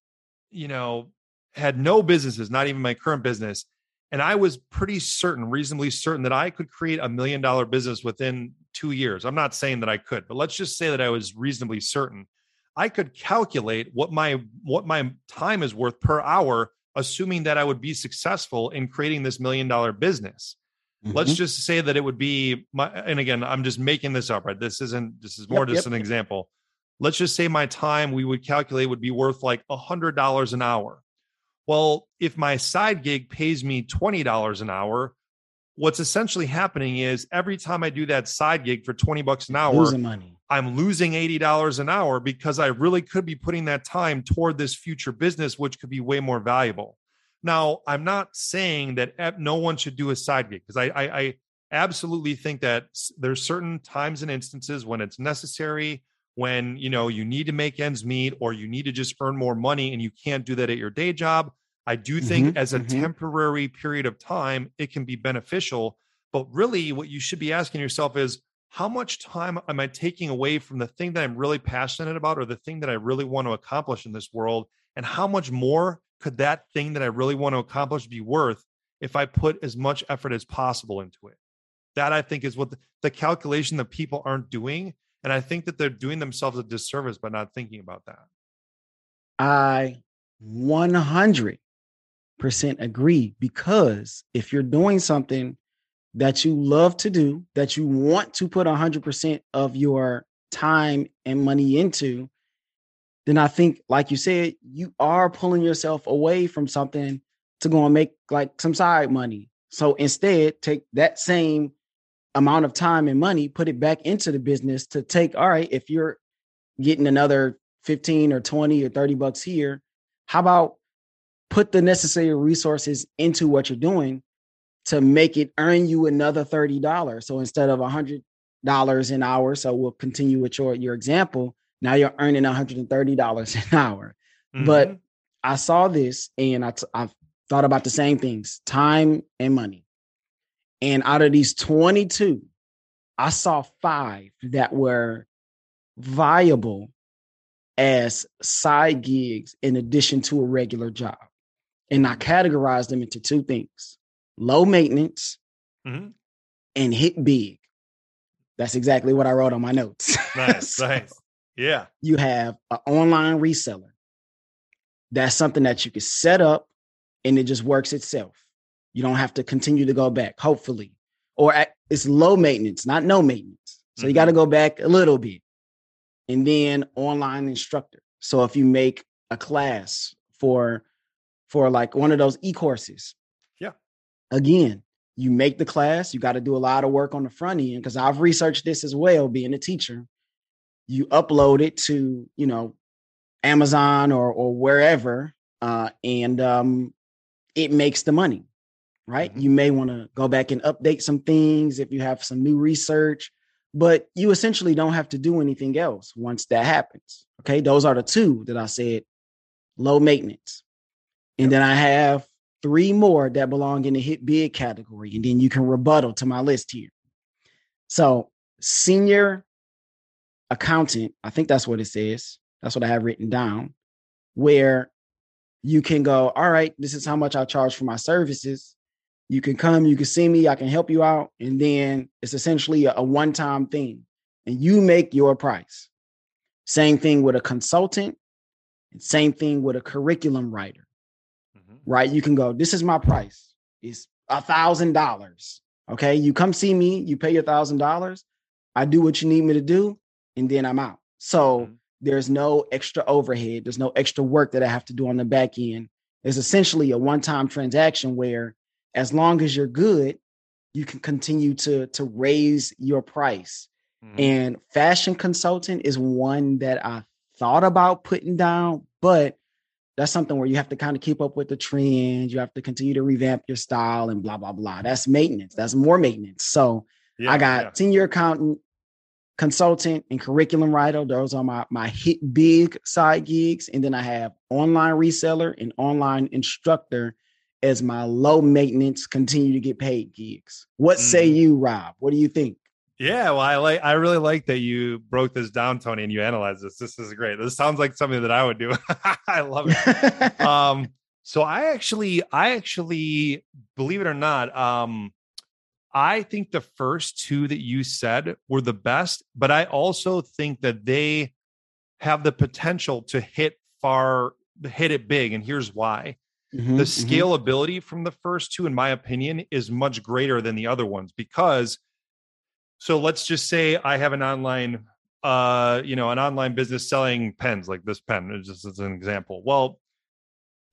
you know, had no businesses, not even my current business, and I was pretty certain, reasonably certain that I could create a million dollar business within 2 years. I'm not saying that I could, but let's just say that I was reasonably certain. I could calculate what my what my time is worth per hour assuming that I would be successful in creating this million dollar business. Mm-hmm. Let's just say that it would be my and again, I'm just making this up, right? This isn't this is more yep, just yep. an example let's just say my time we would calculate would be worth like a hundred dollars an hour. Well, if my side gig pays me $20 an hour, what's essentially happening is every time I do that side gig for 20 bucks an hour, losing money. I'm losing $80 an hour because I really could be putting that time toward this future business, which could be way more valuable. Now, I'm not saying that no one should do a side gig because I, I, I absolutely think that there's certain times and instances when it's necessary when you know you need to make ends meet or you need to just earn more money and you can't do that at your day job i do think mm-hmm, as a mm-hmm. temporary period of time it can be beneficial. But really what you should be asking yourself is how much time am i taking away from the thing that i'm really passionate about or the thing that i really want to accomplish in this world? And how much more could that thing that i really want to accomplish be worth if i put as much effort as possible into it? That i think is what the, the calculation that people aren't doing and I think that they're doing themselves a disservice by not thinking about that. I 100% agree because if you're doing something that you love to do, that you want to put 100% of your time and money into, then I think, like you said, you are pulling yourself away from something to go and make like some side money. So instead, take that same amount of time and money, put it back into the business to take, all right, if you're getting another 15 or 20 or 30 bucks here, how about put the necessary resources into what you're doing to make it earn you another $30. So instead of $100 an hour, so we'll continue with your, your example, now you're earning $130 an hour. Mm-hmm. But I saw this and I, t- I thought about the same things time and money. And out of these 22, I saw five that were viable as side gigs in addition to a regular job. And I categorized them into two things low maintenance mm-hmm. and hit big. That's exactly what I wrote on my notes. Nice, so nice. Yeah. You have an online reseller. That's something that you can set up and it just works itself. You don't have to continue to go back, hopefully. Or at, it's low maintenance, not no maintenance. So mm-hmm. you got to go back a little bit. And then online instructor. So if you make a class for for like one of those e-courses. Yeah. Again, you make the class, you got to do a lot of work on the front end because I've researched this as well being a teacher. You upload it to, you know, Amazon or or wherever uh and um it makes the money right? Mm-hmm. You may want to go back and update some things if you have some new research, but you essentially don't have to do anything else once that happens. Okay. Those are the two that I said low maintenance. And then I have three more that belong in the hit big category. And then you can rebuttal to my list here. So, senior accountant, I think that's what it says. That's what I have written down, where you can go, all right, this is how much I charge for my services. You can come, you can see me, I can help you out. And then it's essentially a, a one time thing, and you make your price. Same thing with a consultant, same thing with a curriculum writer, mm-hmm. right? You can go, this is my price. It's a thousand dollars. Okay. You come see me, you pay your thousand dollars. I do what you need me to do, and then I'm out. So mm-hmm. there's no extra overhead, there's no extra work that I have to do on the back end. It's essentially a one time transaction where as long as you're good, you can continue to to raise your price. Mm-hmm. And fashion consultant is one that I thought about putting down, but that's something where you have to kind of keep up with the trends. You have to continue to revamp your style and blah blah blah. That's maintenance. That's more maintenance. So yeah, I got yeah. senior accountant, consultant, and curriculum writer. Those are my my hit big side gigs, and then I have online reseller and online instructor as my low maintenance continue to get paid gigs. What mm. say you, Rob? What do you think? Yeah, well, I like I really like that you broke this down, Tony, and you analyzed this. This is great. This sounds like something that I would do. I love it. um, so I actually, I actually, believe it or not, um, I think the first two that you said were the best, but I also think that they have the potential to hit far, hit it big. And here's why. Mm-hmm, the mm-hmm. scalability mm-hmm. from the first two, in my opinion, is much greater than the other ones because. So let's just say I have an online, uh, you know, an online business selling pens like this pen, just as an example. Well,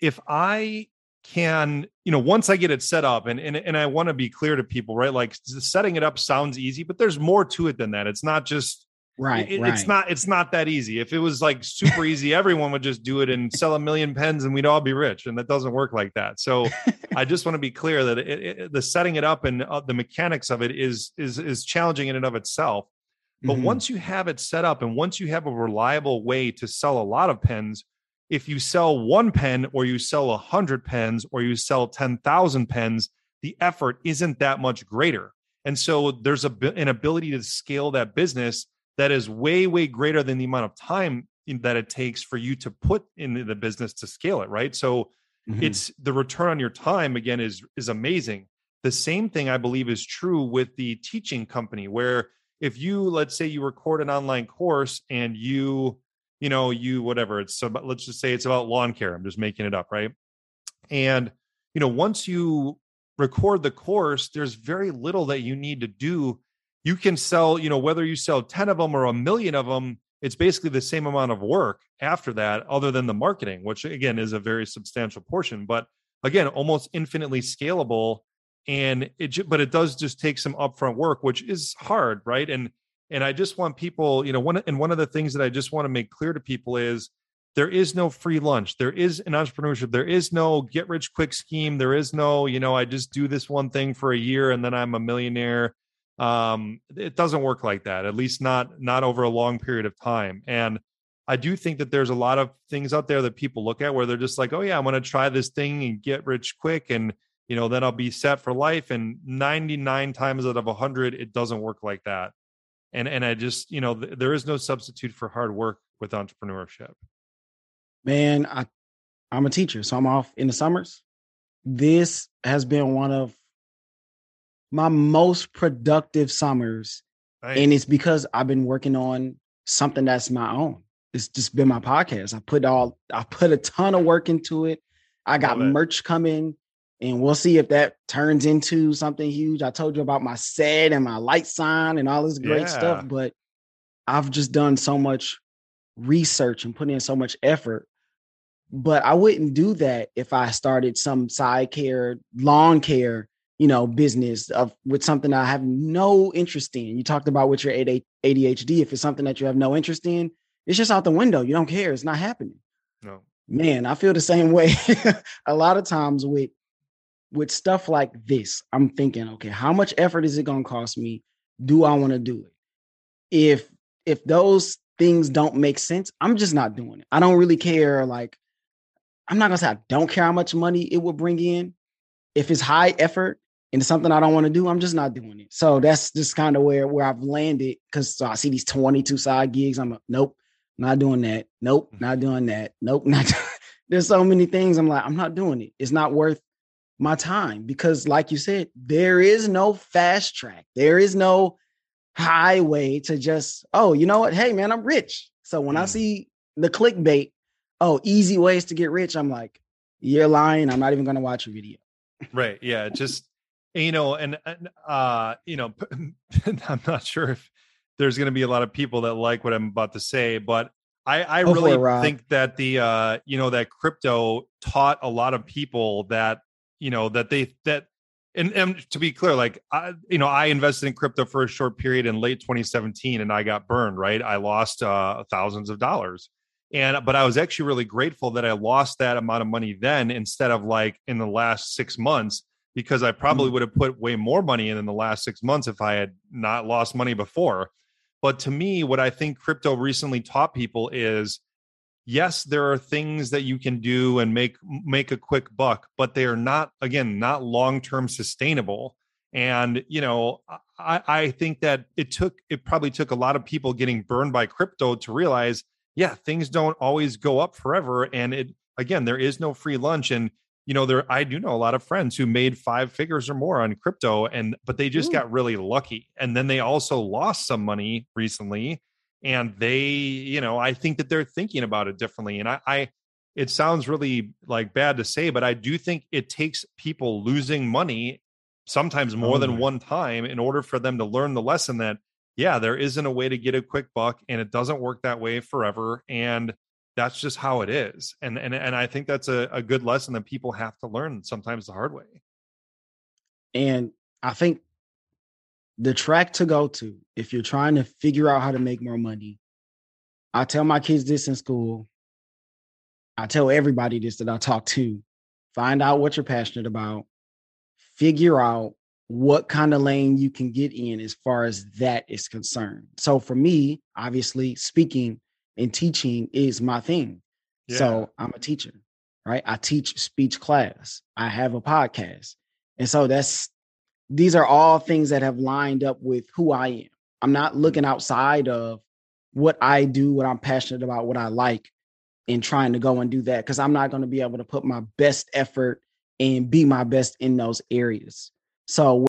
if I can, you know, once I get it set up, and and and I want to be clear to people, right? Like setting it up sounds easy, but there's more to it than that. It's not just Right, it, right, It's not. It's not that easy. If it was like super easy, everyone would just do it and sell a million pens, and we'd all be rich. And that doesn't work like that. So, I just want to be clear that it, it, the setting it up and uh, the mechanics of it is is is challenging in and of itself. But mm-hmm. once you have it set up, and once you have a reliable way to sell a lot of pens, if you sell one pen, or you sell a hundred pens, or you sell ten thousand pens, the effort isn't that much greater. And so, there's a, an ability to scale that business that is way way greater than the amount of time that it takes for you to put in the business to scale it right so mm-hmm. it's the return on your time again is is amazing the same thing i believe is true with the teaching company where if you let's say you record an online course and you you know you whatever it's about let's just say it's about lawn care i'm just making it up right and you know once you record the course, there's very little that you need to do. You can sell, you know, whether you sell 10 of them or a million of them, it's basically the same amount of work after that, other than the marketing, which again is a very substantial portion. But again, almost infinitely scalable. And it, but it does just take some upfront work, which is hard, right? And and I just want people, you know, one and one of the things that I just want to make clear to people is there is no free lunch. There is an entrepreneurship. There is no get rich quick scheme. There is no, you know, I just do this one thing for a year and then I'm a millionaire. Um, it doesn't work like that, at least not not over a long period of time. And I do think that there's a lot of things out there that people look at where they're just like, oh yeah, I'm going to try this thing and get rich quick and you know then I'll be set for life. And 99 times out of 100, it doesn't work like that and and i just you know th- there is no substitute for hard work with entrepreneurship man i i'm a teacher so i'm off in the summers this has been one of my most productive summers and it's because i've been working on something that's my own it's just been my podcast i put all i put a ton of work into it i got merch coming and we'll see if that turns into something huge. I told you about my set and my light sign and all this great yeah. stuff, but I've just done so much research and put in so much effort. But I wouldn't do that if I started some side care, lawn care, you know, business of with something I have no interest in. You talked about with your ADHD. If it's something that you have no interest in, it's just out the window. You don't care. It's not happening. No. Man, I feel the same way a lot of times with with stuff like this, I'm thinking, okay, how much effort is it going to cost me? Do I want to do it? If if those things don't make sense, I'm just not doing it. I don't really care. Like, I'm not gonna say I don't care how much money it will bring in. If it's high effort and it's something I don't want to do, I'm just not doing it. So that's just kind of where where I've landed because so I see these 22 side gigs. I'm like, nope, not doing that. Nope, mm. not doing that. Nope, not. There's so many things. I'm like, I'm not doing it. It's not worth my time because like you said there is no fast track there is no highway to just oh you know what hey man i'm rich so when mm. i see the clickbait oh easy ways to get rich i'm like you're lying i'm not even going to watch a video right yeah just you know and, and uh you know i'm not sure if there's going to be a lot of people that like what i'm about to say but I, I really it, think that the uh, you know that crypto taught a lot of people that you know that they that and, and to be clear like i you know i invested in crypto for a short period in late 2017 and i got burned right? I lost uh thousands of dollars. And but i was actually really grateful that i lost that amount of money then instead of like in the last six months because i probably mm. would have put way more money in in the last six months if i had not lost money before. But to me what i think crypto recently taught people is yes there are things that you can do and make make a quick buck but they are not again not long term sustainable. And you know I, I think that it took it probably took a lot of people getting burned by crypto to realize yeah things don't always go up forever. And it again there is no free lunch. And you know there i do know a lot of friends who made five figures or more on crypto and but they just Ooh. got really lucky. And then they also lost some money recently and they you know i think that they're thinking about it differently. And i, I it sounds really like bad to say but i do think it takes people losing money sometimes more oh, than mm. one time in order for them to learn the lesson that yeah there isn't a way to get a quick buck and it doesn't work that way forever. And that's just how it is and and, and i think that's a, a good lesson that people have to learn sometimes the hard way and i think the track to go to if you're trying to figure out how to make more money. I tell my kids this in school. I tell everybody this that I talk to. Find out what you're passionate about. Figure out what kind of lane you can get in as far as that is concerned. So for me, obviously, speaking and teaching is my thing. Yeah. So I'm a teacher, right? I teach speech class. I have a podcast. And so that's these are all things that have lined up with who I am. I'm not looking mm-hmm. outside of what I do, what I'm passionate about, what I like, and trying to go and do that because I'm not going to be able to put my best effort and be my best in those areas. So,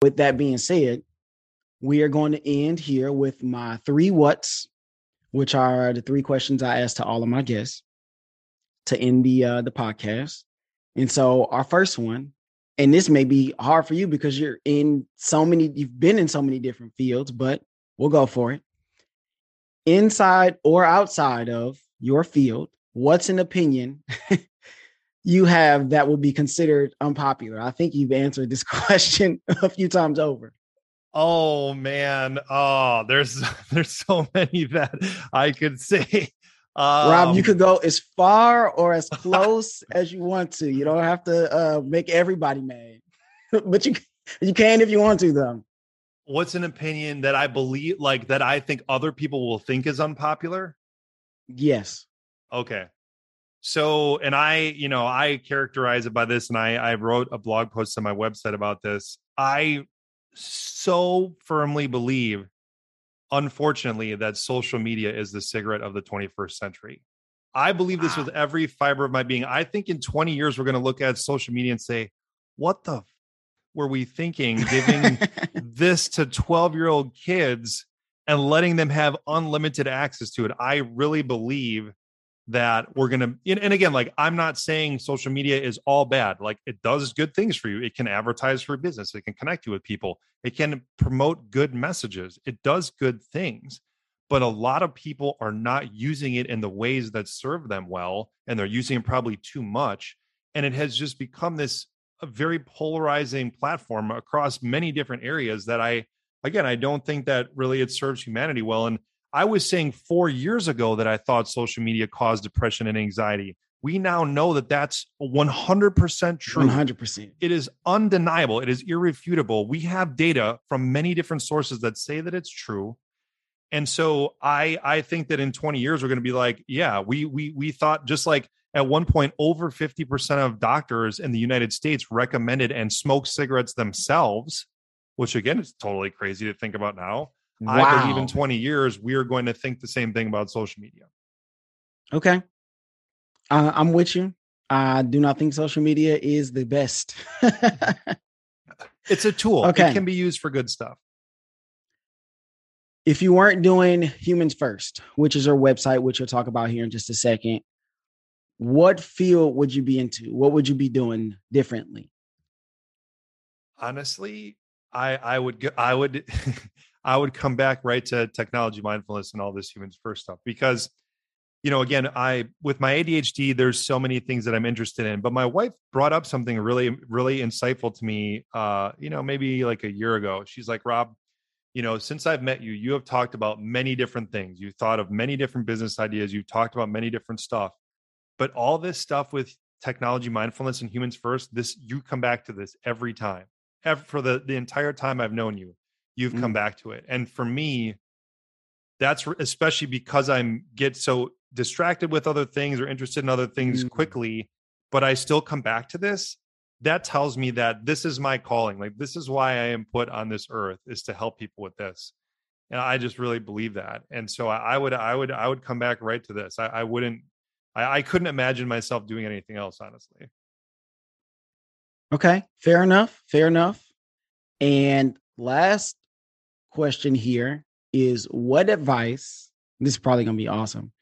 with that being said, we are going to end here with my three what's, which are the three questions I ask to all of my guests to end the uh, the podcast. And so our first one, and this may be hard for you because you're in so many, you've been in so many different fields, but we'll go for it. Inside or outside of your field, what's an opinion you have that will be considered unpopular? I think you've answered this question a few times over. Oh man. Oh, there's there's so many that I could say. Um, Rob, you um, could go as far or as close as you want to. You don't have to uh, make everybody mad, but you you can if you want to, though. What's an opinion that I believe, like that I think other people will think is unpopular? Yes. Okay. So, and I, you know, I characterize it by this, and I I wrote a blog post on my website about this. I so firmly believe, unfortunately, that social media is the cigarette of the 21st century. I believe this wow. with every fiber of my being. I think in 20 years, we're going to look at social media and say, what the f- were we thinking giving this to 12 year old kids and letting them have unlimited access to it? I really believe that we're going to and again like i'm not saying social media is all bad. Like it does good things for you. It can advertise for business. It can connect you with people. It can promote good messages. It does good things. But a lot of people are not using it in the ways that serve them well and they're using it probably too much. And it has just become this very polarizing platform across many different areas that i again i don't think that really it serves humanity well. And I was saying four years ago that I thought social media caused depression and anxiety. We now know that that's 100% true. 100%. It is undeniable. It is irrefutable. We have data from many different sources that say that it's true. And so I I think that in 20 years we're going to be like, yeah, we we we thought just like at one point over 50% of doctors in the United States recommended and smoked cigarettes themselves, which again is totally crazy to think about now. Wow. I believe in 20 years, we are going to think the same thing about social media. Okay. Uh, I'm with you. I do not think social media is the best. it's a tool. Okay. It can be used for good stuff. If you weren't doing Humans First, which is our website, which we'll talk about here in just a second, what field would you be into? What would you be doing differently? Honestly, I I would I would I would come back right to technology mindfulness and all this humans first stuff because you know again I with my ADHD there's so many things that I'm interested in but my wife brought up something really really insightful to me uh you know maybe like a year ago. She's like Rob you know since I've met you you have talked about many different things. You've thought of many different business ideas. You've talked about many different stuff but all this stuff with technology mindfulness and humans first this you come back to this every time for the the entire time I've known you you've mm. come back to it. And for me, that's especially because I'm get so distracted with other things or interested in other things mm. quickly, but I still come back to this. That tells me that this is my calling. Like this is why I am put on this earth is to help people with this. And I just really believe that. And so I, I would, I would, I would come back right to this. I, I wouldn't, I, I couldn't imagine myself doing anything else, honestly. Okay, fair enough. Fair enough. And last question here is what advice, this is probably going to be awesome.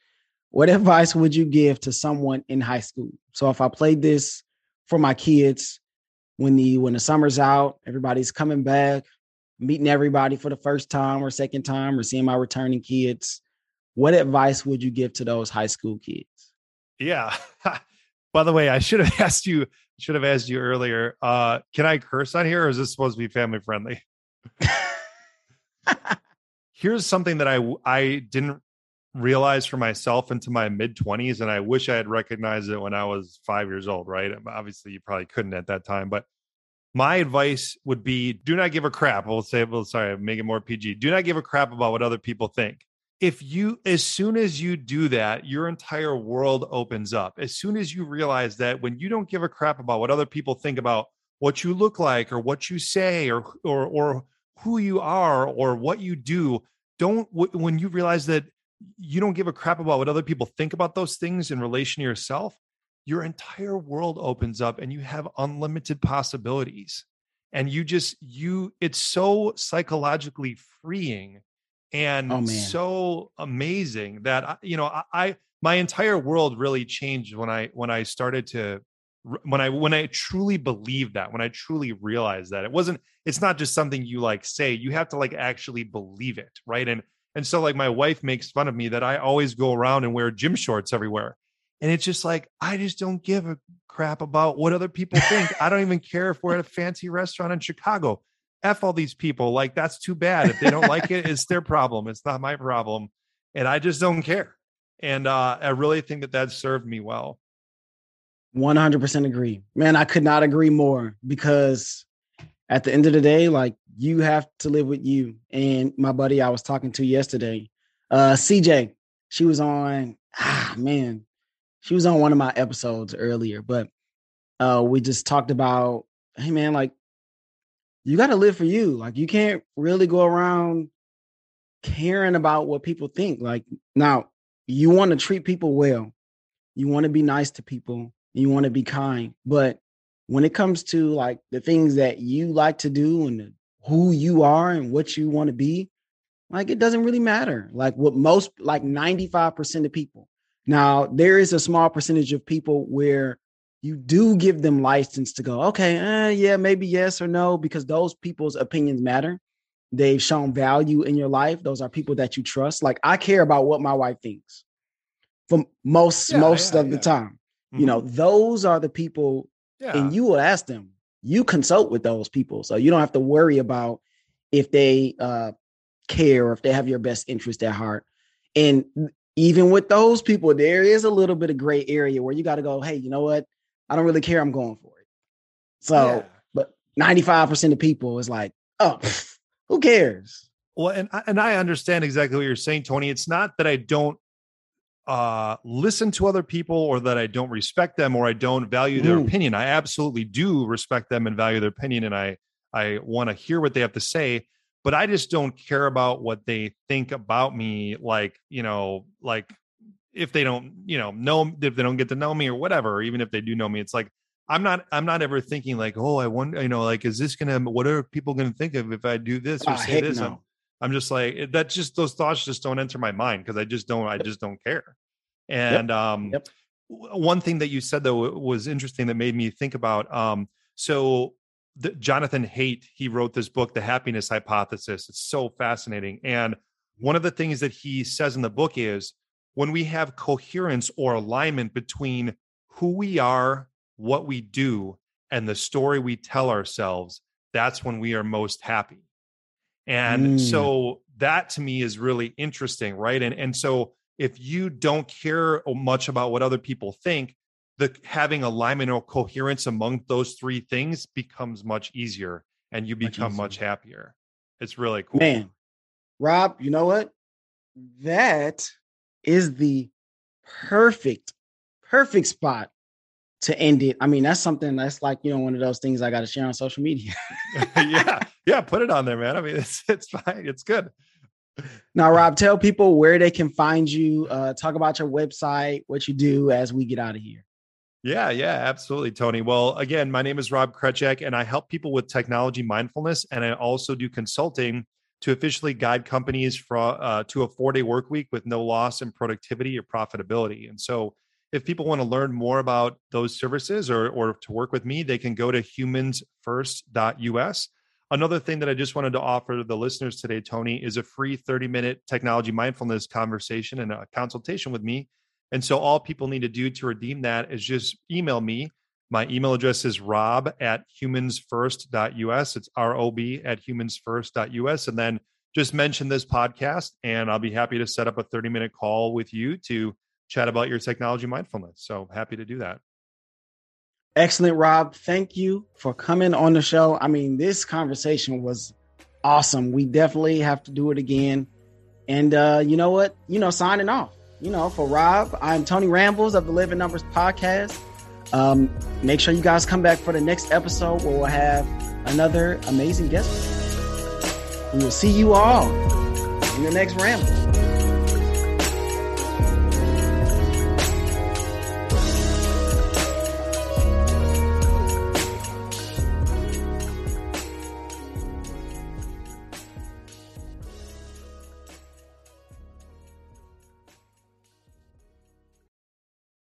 What advice would you give to someone in high school? So if I played this for my kids when the when the summer's out, everybody's coming back, meeting everybody for the first time or second time or seeing my returning kids, what advice would you give to those high school kids? Yeah. By the way, I should have asked you should have asked you earlier. Uh, can I curse on here or is this supposed to be family friendly? Here's something that I I didn't realize for myself into my mid 20s and I wish I had recognized it when I was 5 years old, right? Obviously you probably couldn't at that time, but my advice would be do not give a crap. We'll say, well, sorry, make it more PG. Do not give a crap about what other people think. If you, as soon as you do that, your entire world opens up. As soon as you realize that when you don't give a crap about what other people think about what you look like or what you say or, or, or who you are or what you do don't when you realize that you don't give a crap about what other people think about those things in relation to yourself your entire world opens up and you have unlimited possibilities. And you just you it's so psychologically freeing and oh, so amazing that uh, you know I, I my entire world really changed when i when i started to when I when I truly believe that, when I truly realize that it wasn't, it's not just something you like say. You have to like actually believe it, right? And and so like my wife makes fun of me that I always go around and wear gym shorts everywhere. And it's just like I just don't give a crap about what other people think. I don't even care if we're at a fancy restaurant in Chicago. F all these people. Like that's too bad. If they don't like it, it's their problem. It's not my problem. And I just don't care. And uh, I really think that that served me well. 100% agree. Man, I could not agree more because at the end of the day, like you have to live with you. And my buddy I was talking to yesterday, uh, CJ, she was on, ah, man, she was on one of my episodes earlier, but uh, we just talked about, hey, man, like you got to live for you. Like you can't really go around caring about what people think. Like now, you want to treat people well, you want to be nice to people, you want to be kind, but when it comes to like the things that you like to do and who you are and what you want to be, like it doesn't really matter. Like what most, like 95% of people. Now, there is a small percentage of people where you do give them license to go, okay, eh, yeah, maybe yes or no, because those people's opinions matter. They've shown value in your life. Those are people that you trust. Like I care about what my wife thinks for most yeah, most yeah, of yeah. the time. Mm-hmm. You know, mm-hmm. those are the people and you will ask them. You consult with those people. So you don't have to worry about if they uh care or if they have your best interest at heart. And even with those people, there is a little bit of gray area where you got to go, hey, you know what? I don't really care. I'm going for it. So, but 95% of people is like, oh, who cares? Well, and and I understand exactly what you're saying, Tony. It's not that I don't uh, listen to other people or that I don't respect them or I don't value their mm. opinion. I absolutely do respect them and value their opinion, and I I want to hear what they have to say. But I just don't care about what they think about me. Like you know, like if they don't you know know if they don't get to know me or whatever, even if they do know me, it's like I'm not I'm not ever thinking like, oh, I wonder, you know, like, is this gonna what are people gonna think of if I do this or uh, say this? No. I'm, just like that just those thoughts just don't enter my mind because I just don't I just don't care. And yep. um yep. one thing that you said though was interesting that made me think about um so the, Jonathan Haidt, he wrote this book, The Happiness Hypothesis. It's so fascinating. And one of the things that he says in the book is when we have coherence or alignment between who we are what we do and the story we tell ourselves, that's when we are most happy. And mm. so that to me is really interesting, right? And and so if you don't care much about what other people think, the having alignment or coherence among those three things becomes much easier and you become much, much happier. It's really cool. Man, Rob, you know what? That is the perfect, perfect spot to end it. I mean, that's something that's like, you know, one of those things I got to share on social media. yeah. Yeah. Put it on there, man. I mean, it's, it's fine. It's good. Now, Rob, tell people where they can find you. Uh, talk about your website, what you do as we get out of here. Yeah, yeah, absolutely, Tony. Well, again, my name is Rob Krecak, and I help people with technology mindfulness, and I also do consulting to officially guide companies for, uh, to a four day work week with no loss in productivity or profitability. And so, if people want to learn more about those services or, or to work with me, they can go to humansfirst.us. Another thing that I just wanted to offer the listeners today, Tony, is a free 30 minute technology mindfulness conversation and a consultation with me. And so all people need to do to redeem that is just email me. My email address is rob at humansfirst.us. It's R O B at humansfirst.us. And then just mention this podcast, and I'll be happy to set up a 30 minute call with you to chat about your technology mindfulness. So happy to do that. Excellent, Rob. Thank you for coming on the show. I mean, this conversation was awesome. We definitely have to do it again. And uh, you know what? You know, signing off. You know, for Rob, I'm Tony Rambles of the Living Numbers podcast. Um, make sure you guys come back for the next episode where we'll have another amazing guest. We will see you all in the next ramble.